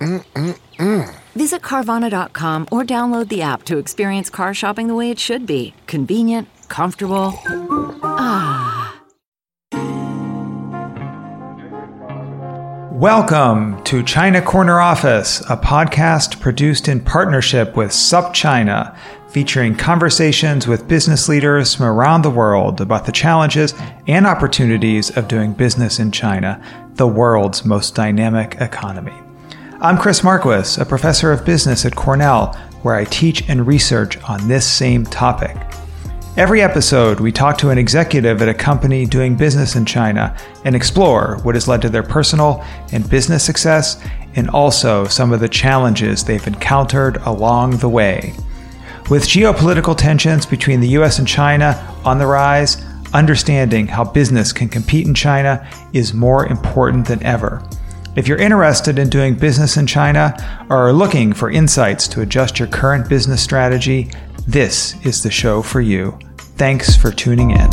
Mm-mm-mm. Visit Carvana.com or download the app to experience car shopping the way it should be convenient, comfortable. Ah. Welcome to China Corner Office, a podcast produced in partnership with SupChina, featuring conversations with business leaders from around the world about the challenges and opportunities of doing business in China, the world's most dynamic economy. I'm Chris Marquis, a professor of business at Cornell, where I teach and research on this same topic. Every episode, we talk to an executive at a company doing business in China and explore what has led to their personal and business success, and also some of the challenges they've encountered along the way. With geopolitical tensions between the US and China on the rise, understanding how business can compete in China is more important than ever. If you're interested in doing business in China or are looking for insights to adjust your current business strategy, this is the show for you. Thanks for tuning in.